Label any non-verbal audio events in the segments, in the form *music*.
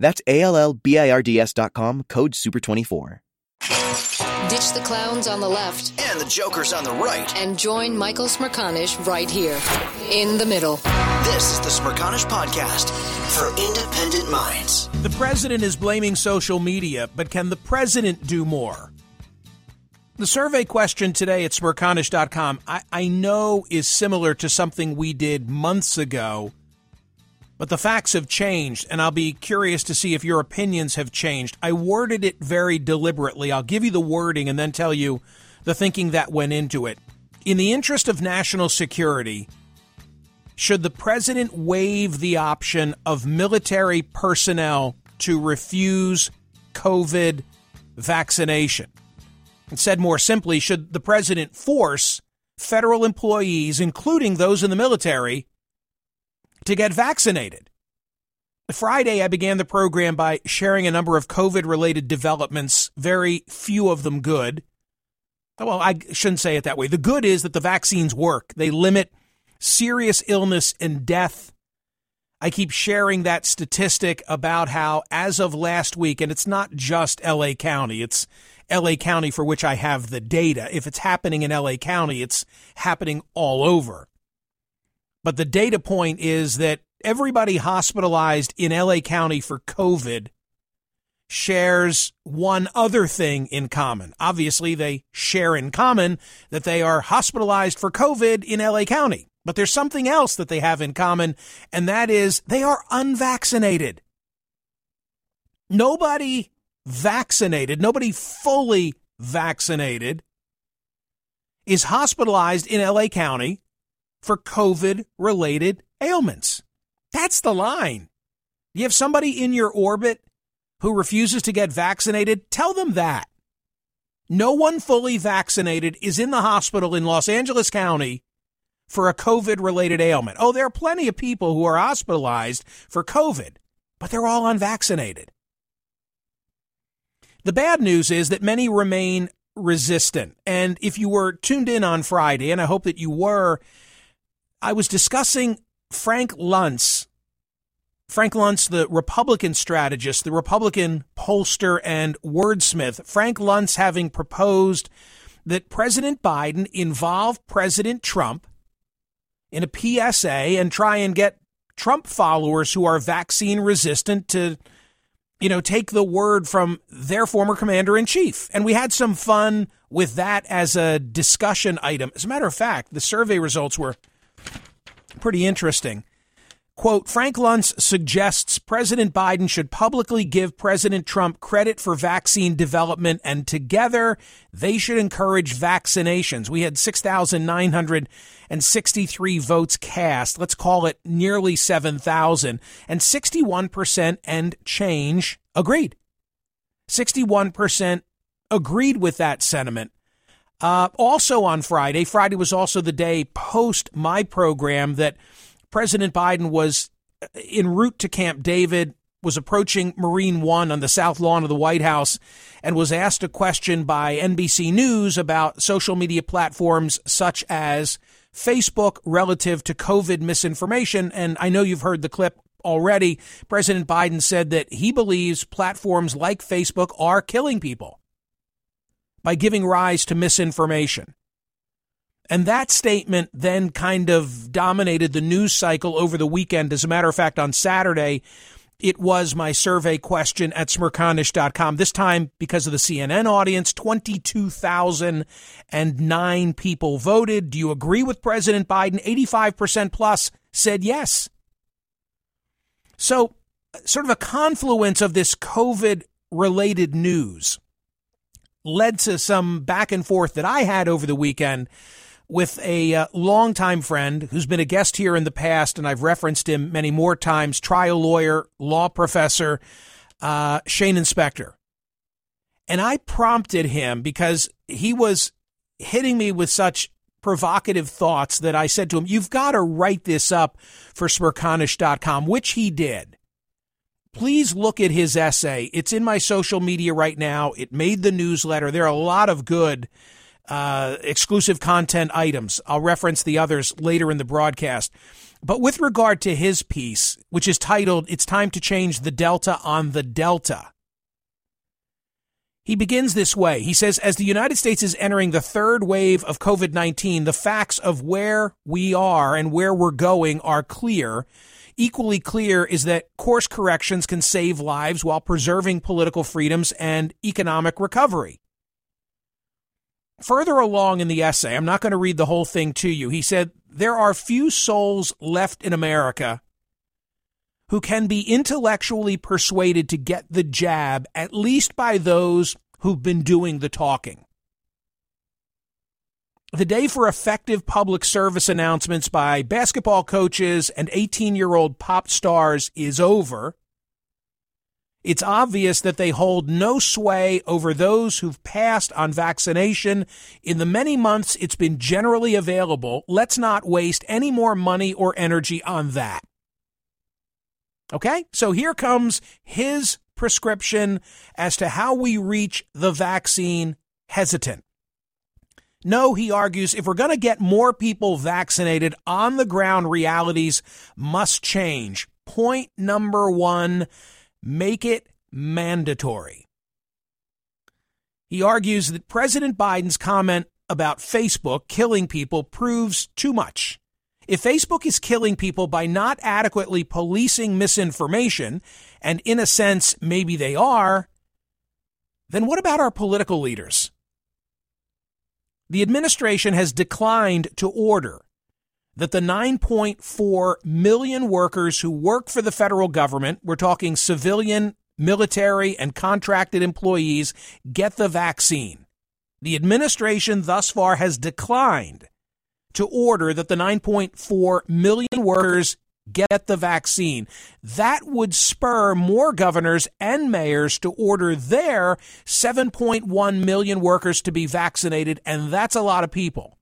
That's A-L-L-B-I-R-D-S dot com, code SUPER24. Ditch the clowns on the left And the Joker's on the right. and join Michael Smerconish right here in the middle. This is the Smerconish Podcast for independent minds. The president is blaming social media, but can the president do more? The survey question today at smerconish.com, I, I know is similar to something we did months ago, but the facts have changed, and I'll be curious to see if your opinions have changed. I worded it very deliberately. I'll give you the wording and then tell you the thinking that went into it. In the interest of national security, should the president waive the option of military personnel to refuse COVID vaccination? And said more simply, should the president force federal employees, including those in the military, to get vaccinated? Friday, I began the program by sharing a number of COVID related developments, very few of them good. Well, I shouldn't say it that way. The good is that the vaccines work, they limit serious illness and death. I keep sharing that statistic about how, as of last week, and it's not just LA County, it's LA County for which I have the data. If it's happening in LA County, it's happening all over. But the data point is that everybody hospitalized in LA County for COVID shares one other thing in common. Obviously, they share in common that they are hospitalized for COVID in LA County. But there's something else that they have in common, and that is they are unvaccinated. Nobody vaccinated, nobody fully vaccinated is hospitalized in LA County for COVID related ailments. That's the line. You have somebody in your orbit who refuses to get vaccinated, tell them that. No one fully vaccinated is in the hospital in Los Angeles County for a COVID related ailment. Oh, there are plenty of people who are hospitalized for COVID, but they're all unvaccinated. The bad news is that many remain resistant. And if you were tuned in on Friday, and I hope that you were, I was discussing Frank Luntz. Frank Luntz, the Republican strategist, the Republican pollster and wordsmith. Frank Luntz having proposed that President Biden involve President Trump in a PSA and try and get Trump followers who are vaccine resistant to, you know, take the word from their former commander in chief. And we had some fun with that as a discussion item. As a matter of fact, the survey results were pretty interesting. Quote Frank Luntz suggests President Biden should publicly give President Trump credit for vaccine development, and together they should encourage vaccinations. We had 6,963 votes cast. Let's call it nearly 7,000. And 61% and change agreed. 61% agreed with that sentiment. Uh, also on Friday, Friday was also the day post my program that President Biden was en route to Camp David, was approaching Marine One on the south lawn of the White House, and was asked a question by NBC News about social media platforms such as Facebook relative to COVID misinformation. And I know you've heard the clip already. President Biden said that he believes platforms like Facebook are killing people by giving rise to misinformation. And that statement then kind of dominated the news cycle over the weekend. As a matter of fact, on Saturday, it was my survey question at smerconish.com. This time, because of the CNN audience, 22,009 people voted. Do you agree with President Biden? 85% plus said yes. So, sort of a confluence of this COVID related news led to some back and forth that I had over the weekend with a uh, longtime friend who's been a guest here in the past, and I've referenced him many more times trial lawyer, law professor, uh, Shanin Specter. And I prompted him because he was hitting me with such provocative thoughts that I said to him, You've got to write this up for smerconish.com, which he did. Please look at his essay. It's in my social media right now. It made the newsletter. There are a lot of good uh, exclusive content items. I'll reference the others later in the broadcast. But with regard to his piece, which is titled, It's Time to Change the Delta on the Delta, he begins this way. He says, As the United States is entering the third wave of COVID 19, the facts of where we are and where we're going are clear. Equally clear is that course corrections can save lives while preserving political freedoms and economic recovery. Further along in the essay, I'm not going to read the whole thing to you. He said, There are few souls left in America who can be intellectually persuaded to get the jab, at least by those who've been doing the talking. The day for effective public service announcements by basketball coaches and 18 year old pop stars is over. It's obvious that they hold no sway over those who've passed on vaccination. In the many months it's been generally available, let's not waste any more money or energy on that. Okay? So here comes his prescription as to how we reach the vaccine hesitant. No, he argues, if we're going to get more people vaccinated, on the ground realities must change. Point number one make it mandatory. He argues that President Biden's comment about Facebook killing people proves too much. If Facebook is killing people by not adequately policing misinformation, and in a sense, maybe they are, then what about our political leaders? The administration has declined to order that the 9.4 million workers who work for the federal government, we're talking civilian, military, and contracted employees, get the vaccine. The administration thus far has declined to order that the 9.4 million workers get the vaccine. That would spur more governors and mayors to order their 7.1 million workers to be vaccinated, and that's a lot of people.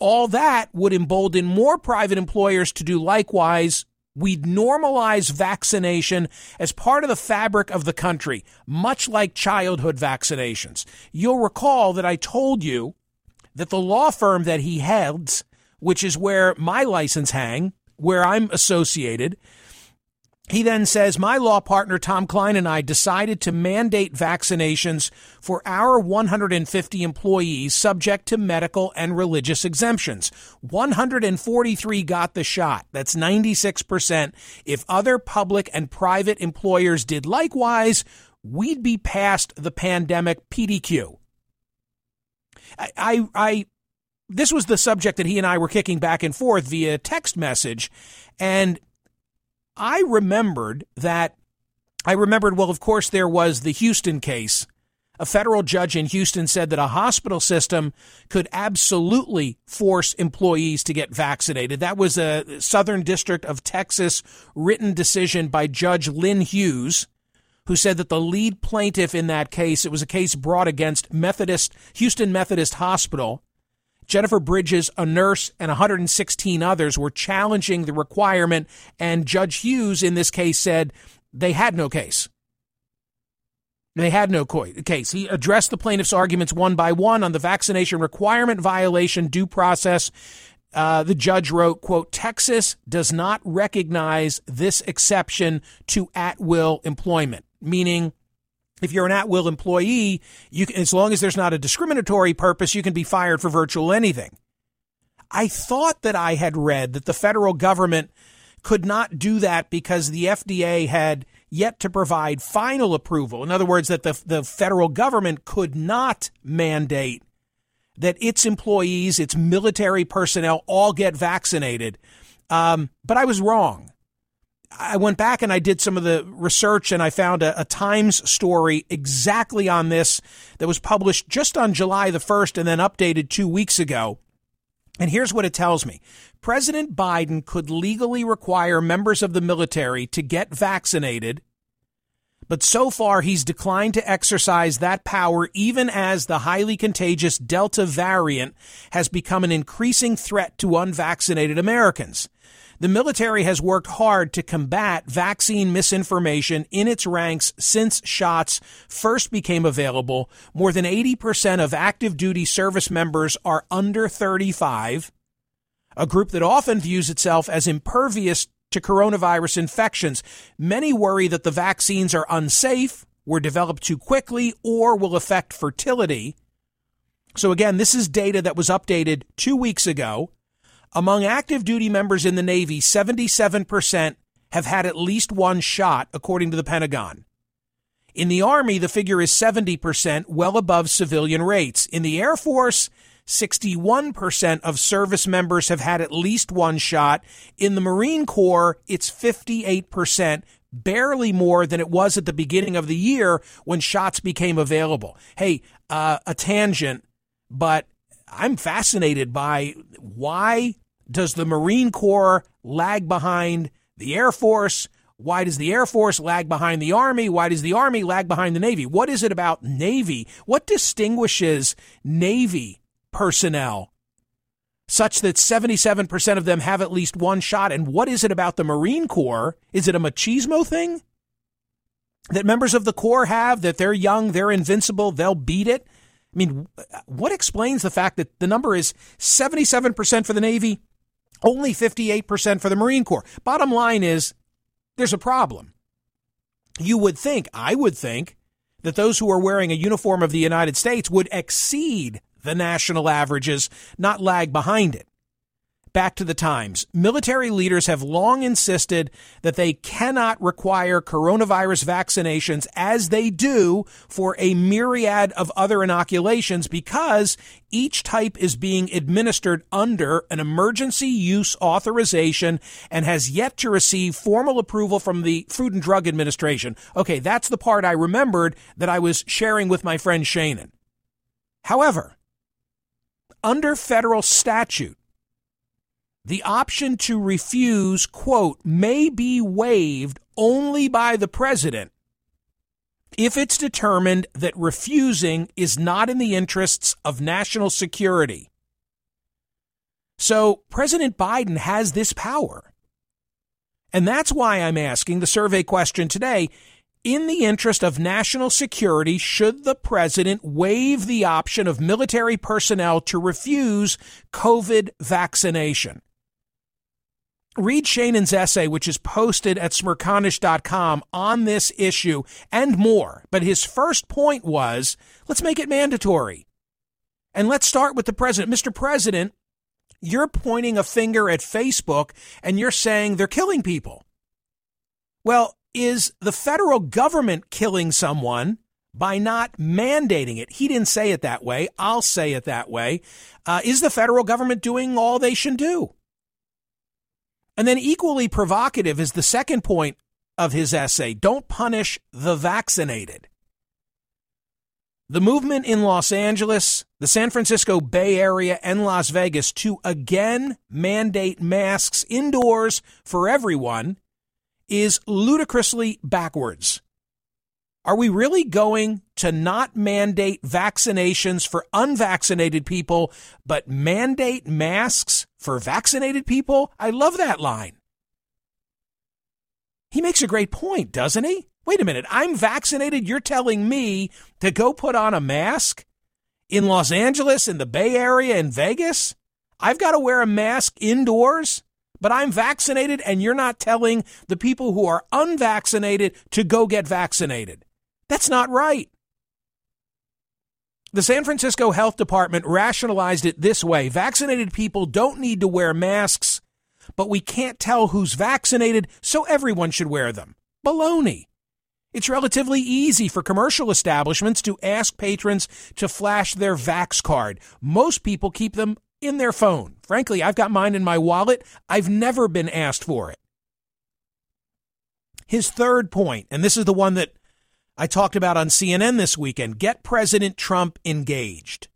All that would embolden more private employers to do likewise. We'd normalize vaccination as part of the fabric of the country, much like childhood vaccinations. You'll recall that I told you that the law firm that he heads, which is where my license hang, where I'm associated, he then says, My law partner Tom Kline and I decided to mandate vaccinations for our 150 employees subject to medical and religious exemptions. 143 got the shot. That's 96%. If other public and private employers did likewise, we'd be past the pandemic PDQ. I, I, I this was the subject that he and I were kicking back and forth via text message. And I remembered that, I remembered, well, of course, there was the Houston case. A federal judge in Houston said that a hospital system could absolutely force employees to get vaccinated. That was a Southern District of Texas written decision by Judge Lynn Hughes who said that the lead plaintiff in that case, it was a case brought against Methodist, Houston Methodist Hospital. Jennifer Bridges, a nurse, and 116 others were challenging the requirement, and Judge Hughes in this case said they had no case. They had no case. He addressed the plaintiff's arguments one by one on the vaccination requirement violation due process. Uh, the judge wrote, quote, Texas does not recognize this exception to at will employment meaning if you're an at-will employee, you can, as long as there's not a discriminatory purpose, you can be fired for virtual anything. I thought that I had read that the federal government could not do that because the FDA had yet to provide final approval. In other words, that the, the federal government could not mandate that its employees, its military personnel all get vaccinated. Um, but I was wrong. I went back and I did some of the research and I found a, a, Times story exactly on this that was published just on July the 1st and then updated two weeks ago. And here's what it tells me President Biden could legally require members of the military to get vaccinated, But so far, he's declined to exercise that power, even as the highly contagious Delta variant has become an increasing threat to unvaccinated Americans. The military has worked hard to combat vaccine misinformation in its ranks since shots first became available. More than 80% of active duty service members are under 35, a group that often views itself as impervious to coronavirus infections. Many worry that the vaccines are unsafe, were developed too quickly, or will affect fertility. So, again, this is data that was updated two weeks ago. Among active duty members in the Navy, 77% have had at least one shot, according to the Pentagon. In the Army, the figure is 70%, well above civilian rates. In the Air Force, 61% of service members have had at least one shot. In the Marine Corps, it's 58%, barely more than it was at the beginning of the year when shots became available. Hey, uh, a tangent, but I'm fascinated by why does the Marine Corps lag behind the Air Force? Why does the Air Force lag behind the Army? Why does the Army lag behind the Navy? What is it about Navy? What distinguishes Navy personnel such that 77% of them have at least one shot? And what is it about the Marine Corps? Is it a machismo thing? That members of the Corps have, that they're young, they're invincible, they'll beat it? I mean, what explains the fact that the number is 77% for the Navy, only 58% for the Marine Corps? Bottom line is there's a problem. You would think, I would think, that those who are wearing a uniform of the United States would exceed the national averages, not lag behind it. Back to the Times. Military leaders have long insisted that they cannot require coronavirus vaccinations as they do for a myriad of other inoculations because each type is being administered under an emergency use authorization and has yet to receive formal approval from the Food and Drug Administration. Okay, that's the part I remembered that I was sharing with my friend Shanin. However, under federal statute, the option to refuse, quote, may be waived only by the president if it's determined that refusing is not in the interests of national security. So President Biden has this power. And that's why I'm asking the survey question today in the interest of national security, should the president waive the option of military personnel to refuse COVID vaccination? Read Shanin's essay, which is posted at smerconish.com on this issue and more. But his first point was let's make it mandatory. And let's start with the president. Mr. President, you're pointing a finger at Facebook and you're saying they're killing people. Well, is the federal government killing someone by not mandating it? He didn't say it that way. I'll say it that way. Uh, is the federal government doing all they should do? And then, equally provocative is the second point of his essay don't punish the vaccinated. The movement in Los Angeles, the San Francisco Bay Area, and Las Vegas to again mandate masks indoors for everyone is ludicrously backwards. Are we really going to not mandate vaccinations for unvaccinated people, but mandate masks for vaccinated people? I love that line. He makes a great point, doesn't he? Wait a minute. I'm vaccinated. You're telling me to go put on a mask in Los Angeles, in the Bay Area, in Vegas? I've got to wear a mask indoors? but I'm vaccinated and you're not telling the people who are unvaccinated to go get vaccinated. That's not right. The San Francisco Health Department rationalized it this way vaccinated people don't need to wear masks, but we can't tell who's vaccinated, so everyone should wear them. Baloney. It's relatively easy for commercial establishments to ask patrons to flash their Vax card. Most people keep them in their phone. Frankly, I've got mine in my wallet. I've never been asked for it. His third point, and this is the one that I talked about on CNN this weekend get President Trump engaged.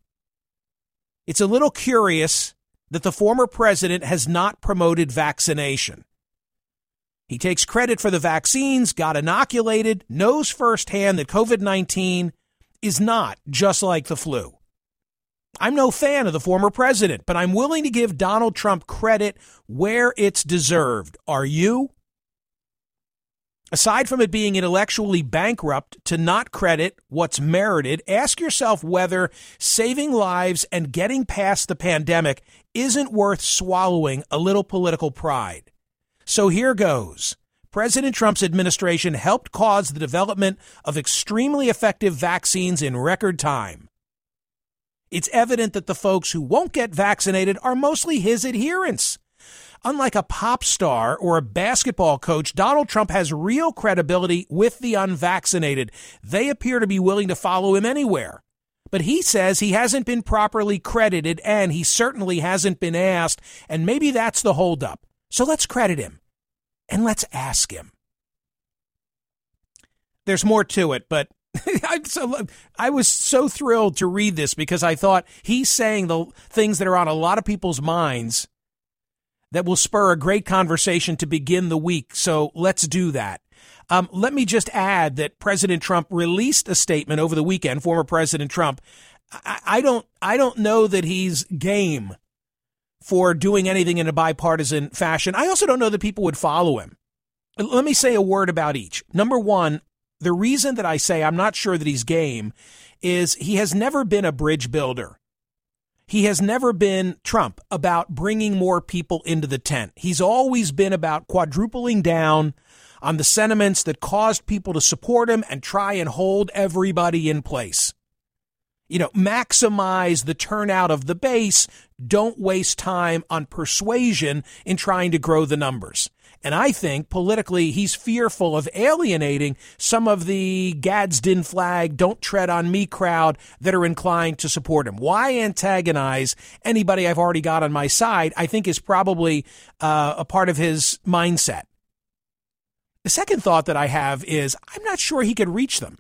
It's a little curious that the former president has not promoted vaccination. He takes credit for the vaccines, got inoculated, knows firsthand that COVID 19 is not just like the flu. I'm no fan of the former president, but I'm willing to give Donald Trump credit where it's deserved. Are you? Aside from it being intellectually bankrupt to not credit what's merited, ask yourself whether saving lives and getting past the pandemic isn't worth swallowing a little political pride. So here goes. President Trump's administration helped cause the development of extremely effective vaccines in record time. It's evident that the folks who won't get vaccinated are mostly his adherents. Unlike a pop star or a basketball coach, Donald Trump has real credibility with the unvaccinated. They appear to be willing to follow him anywhere. But he says he hasn't been properly credited and he certainly hasn't been asked, and maybe that's the holdup. So let's credit him and let's ask him. There's more to it, but *laughs* I, so, I was so thrilled to read this because I thought he's saying the things that are on a lot of people's minds that will spur a great conversation to begin the week. So let's do that. Um, let me just add that President Trump released a statement over the weekend. Former President Trump. I, I don't. I don't know that he's game for doing anything in a bipartisan fashion. I also don't know that people would follow him. Let me say a word about each. Number one, the reason that I say I'm not sure that he's game is he has never been a bridge builder. He has never been Trump about bringing more people into the tent. He's always been about quadrupling down on the sentiments that caused people to support him and try and hold everybody in place. You know, maximize the turnout of the base. Don't waste time on persuasion in trying to grow the numbers. And I think politically, he's fearful of alienating some of the Gadsden flag, don't tread on me crowd that are inclined to support him. Why antagonize anybody I've already got on my side? I think is probably uh, a part of his mindset. The second thought that I have is I'm not sure he could reach them.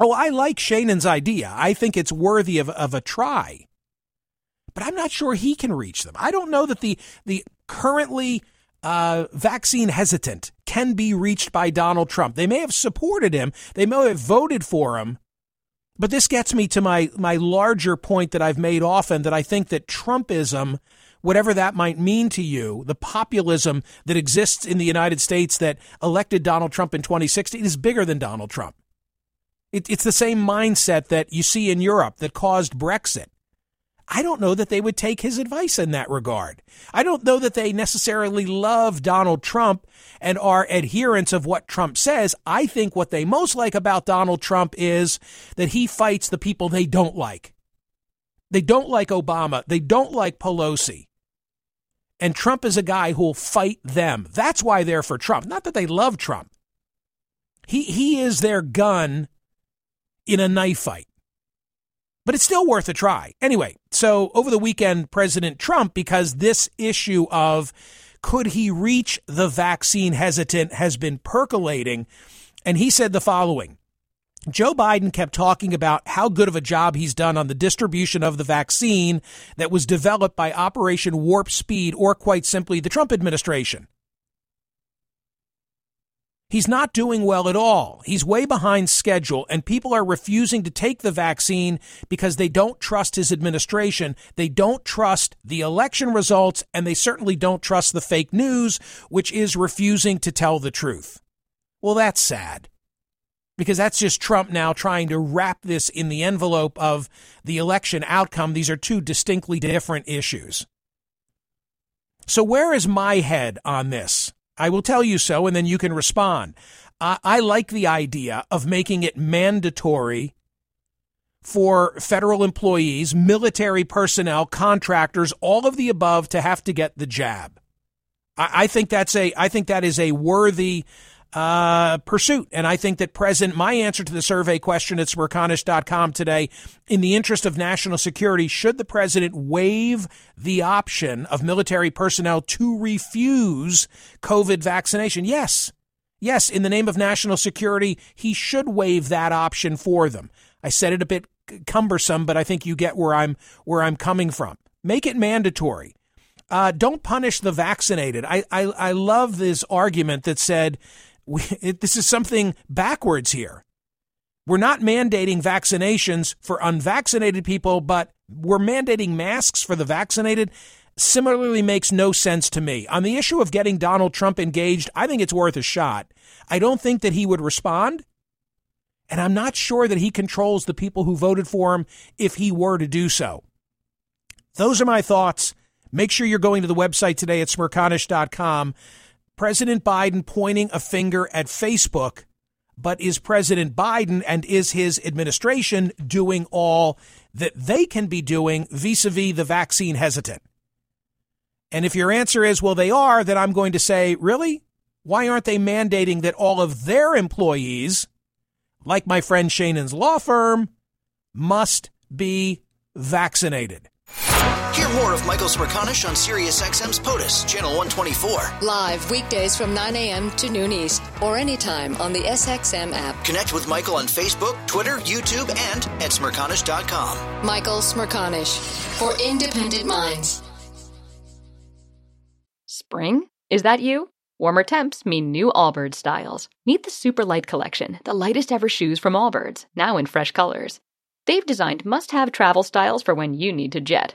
Oh, I like Shanin's idea. I think it's worthy of, of a try. But I'm not sure he can reach them. I don't know that the the currently uh, vaccine hesitant can be reached by Donald Trump. They may have supported him, they may have voted for him, but this gets me to my my larger point that I've made often that I think that Trumpism, whatever that might mean to you, the populism that exists in the United States that elected Donald Trump in 2016 is bigger than Donald Trump. It, it's the same mindset that you see in Europe that caused Brexit. I don't know that they would take his advice in that regard. I don't know that they necessarily love Donald Trump and are adherents of what Trump says. I think what they most like about Donald Trump is that he fights the people they don't like. They don't like Obama. They don't like Pelosi. And Trump is a guy who will fight them. That's why they're for Trump. Not that they love Trump. He, he is their gun in a knife fight but it's still worth a try. Anyway, so over the weekend, President Trump, because this issue of could he reach the vaccine hesitant has been percolating, and he said the following. Joe Biden kept talking about how good of a job he's done on the distribution of the vaccine that was developed by Operation Warp Speed, or quite simply, the Trump administration. He's not doing well at all. He's way behind schedule, and people are refusing to take the vaccine because they don't trust his administration. They don't trust the election results, and they certainly don't trust the fake news, which is refusing to tell the truth. Well, that's sad because that's just Trump now trying to wrap this in the envelope of the election outcome. These are two distinctly different issues. So, where is my head on this? I will tell you so, and then you can respond. I, I like the idea of making it mandatory for federal employees, military personnel, contractors, all of the above to have to get the jab. I, I think that's a I think that is a worthy uh, pursuit. And I think that President, my answer to the survey question at smerconish.com today, in the interest of national security, should the president waive the option of military personnel to refuse COVID vaccination? Yes. Yes, in the name of national security, he should waive that option for them. I said it a bit cumbersome, but I think you get where I'm where I'm coming from. Make it mandatory. Uh, don't punish the vaccinated. I, I, I love this argument that said we, *laughs* it, this is something backwards here. We're not mandating vaccinations for unvaccinated people, but we're mandating masks for the vaccinated. Similarly, makes no sense to me. On the issue of getting Donald Trump engaged, I think it's worth a shot. I don't think that he would respond. And I'm not sure that he controls the people who voted for him if he were to do so. Those are my thoughts. Make sure you're going to the website today at smerconish.com. President Biden pointing a finger at Facebook, but is President Biden and is his administration doing all that they can be doing vis a vis the vaccine hesitant? And if your answer is, well, they are, then I'm going to say, really? Why aren't they mandating that all of their employees like my friend Shanin's law firm, must be vaccinated. Hear more of Michael Smerconish on SiriusXM's POTUS, Channel 124. Live weekdays from 9 a.m. to noon East or anytime on the SXM app. Connect with Michael on Facebook, Twitter, YouTube, and at Smerconish.com. Michael Smerconish for independent minds. Spring? Is that you? Warmer temps mean new Allbirds styles. Meet the Super Light Collection, the lightest ever shoes from Allbirds, now in fresh colors. They've designed must have travel styles for when you need to jet.